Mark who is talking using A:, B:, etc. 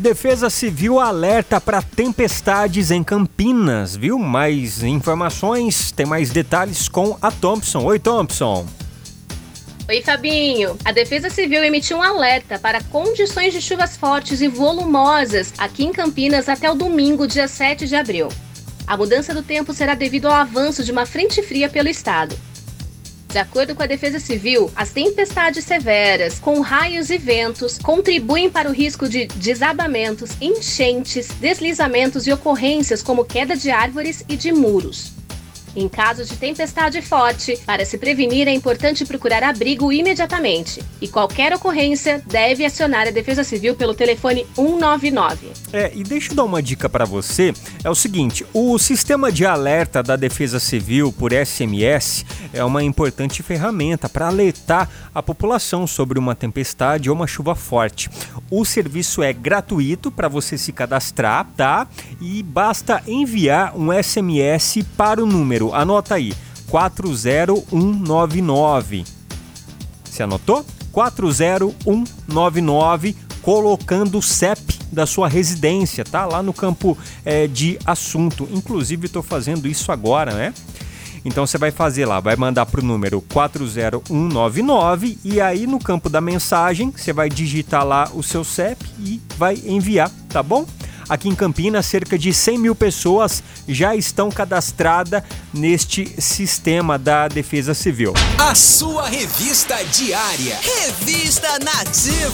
A: Defesa Civil alerta para tempestades em Campinas, viu? Mais informações, tem mais detalhes com a Thompson. Oi, Thompson.
B: Oi, Fabinho. A Defesa Civil emitiu um alerta para condições de chuvas fortes e volumosas aqui em Campinas até o domingo, dia 7 de abril. A mudança do tempo será devido ao avanço de uma frente fria pelo estado. De acordo com a Defesa Civil, as tempestades severas, com raios e ventos, contribuem para o risco de desabamentos, enchentes, deslizamentos e ocorrências como queda de árvores e de muros. Em caso de tempestade forte, para se prevenir é importante procurar abrigo imediatamente. E qualquer ocorrência deve acionar a Defesa Civil pelo telefone 199.
A: É, e deixa eu dar uma dica para você. É o seguinte, o sistema de alerta da Defesa Civil por SMS é uma importante ferramenta para alertar a população sobre uma tempestade ou uma chuva forte. O serviço é gratuito para você se cadastrar, tá? E basta enviar um SMS para o número número, anota aí, 40199. Você anotou? 40199, colocando o CEP da sua residência, tá? Lá no campo é, de assunto. Inclusive, estou fazendo isso agora, né? Então você vai fazer lá, vai mandar para o número 40199 e aí no campo da mensagem você vai digitar lá o seu CEP e vai enviar, tá bom? Aqui em Campinas, cerca de 100 mil pessoas já estão cadastradas neste sistema da Defesa Civil.
C: A sua revista diária. Revista Nativa.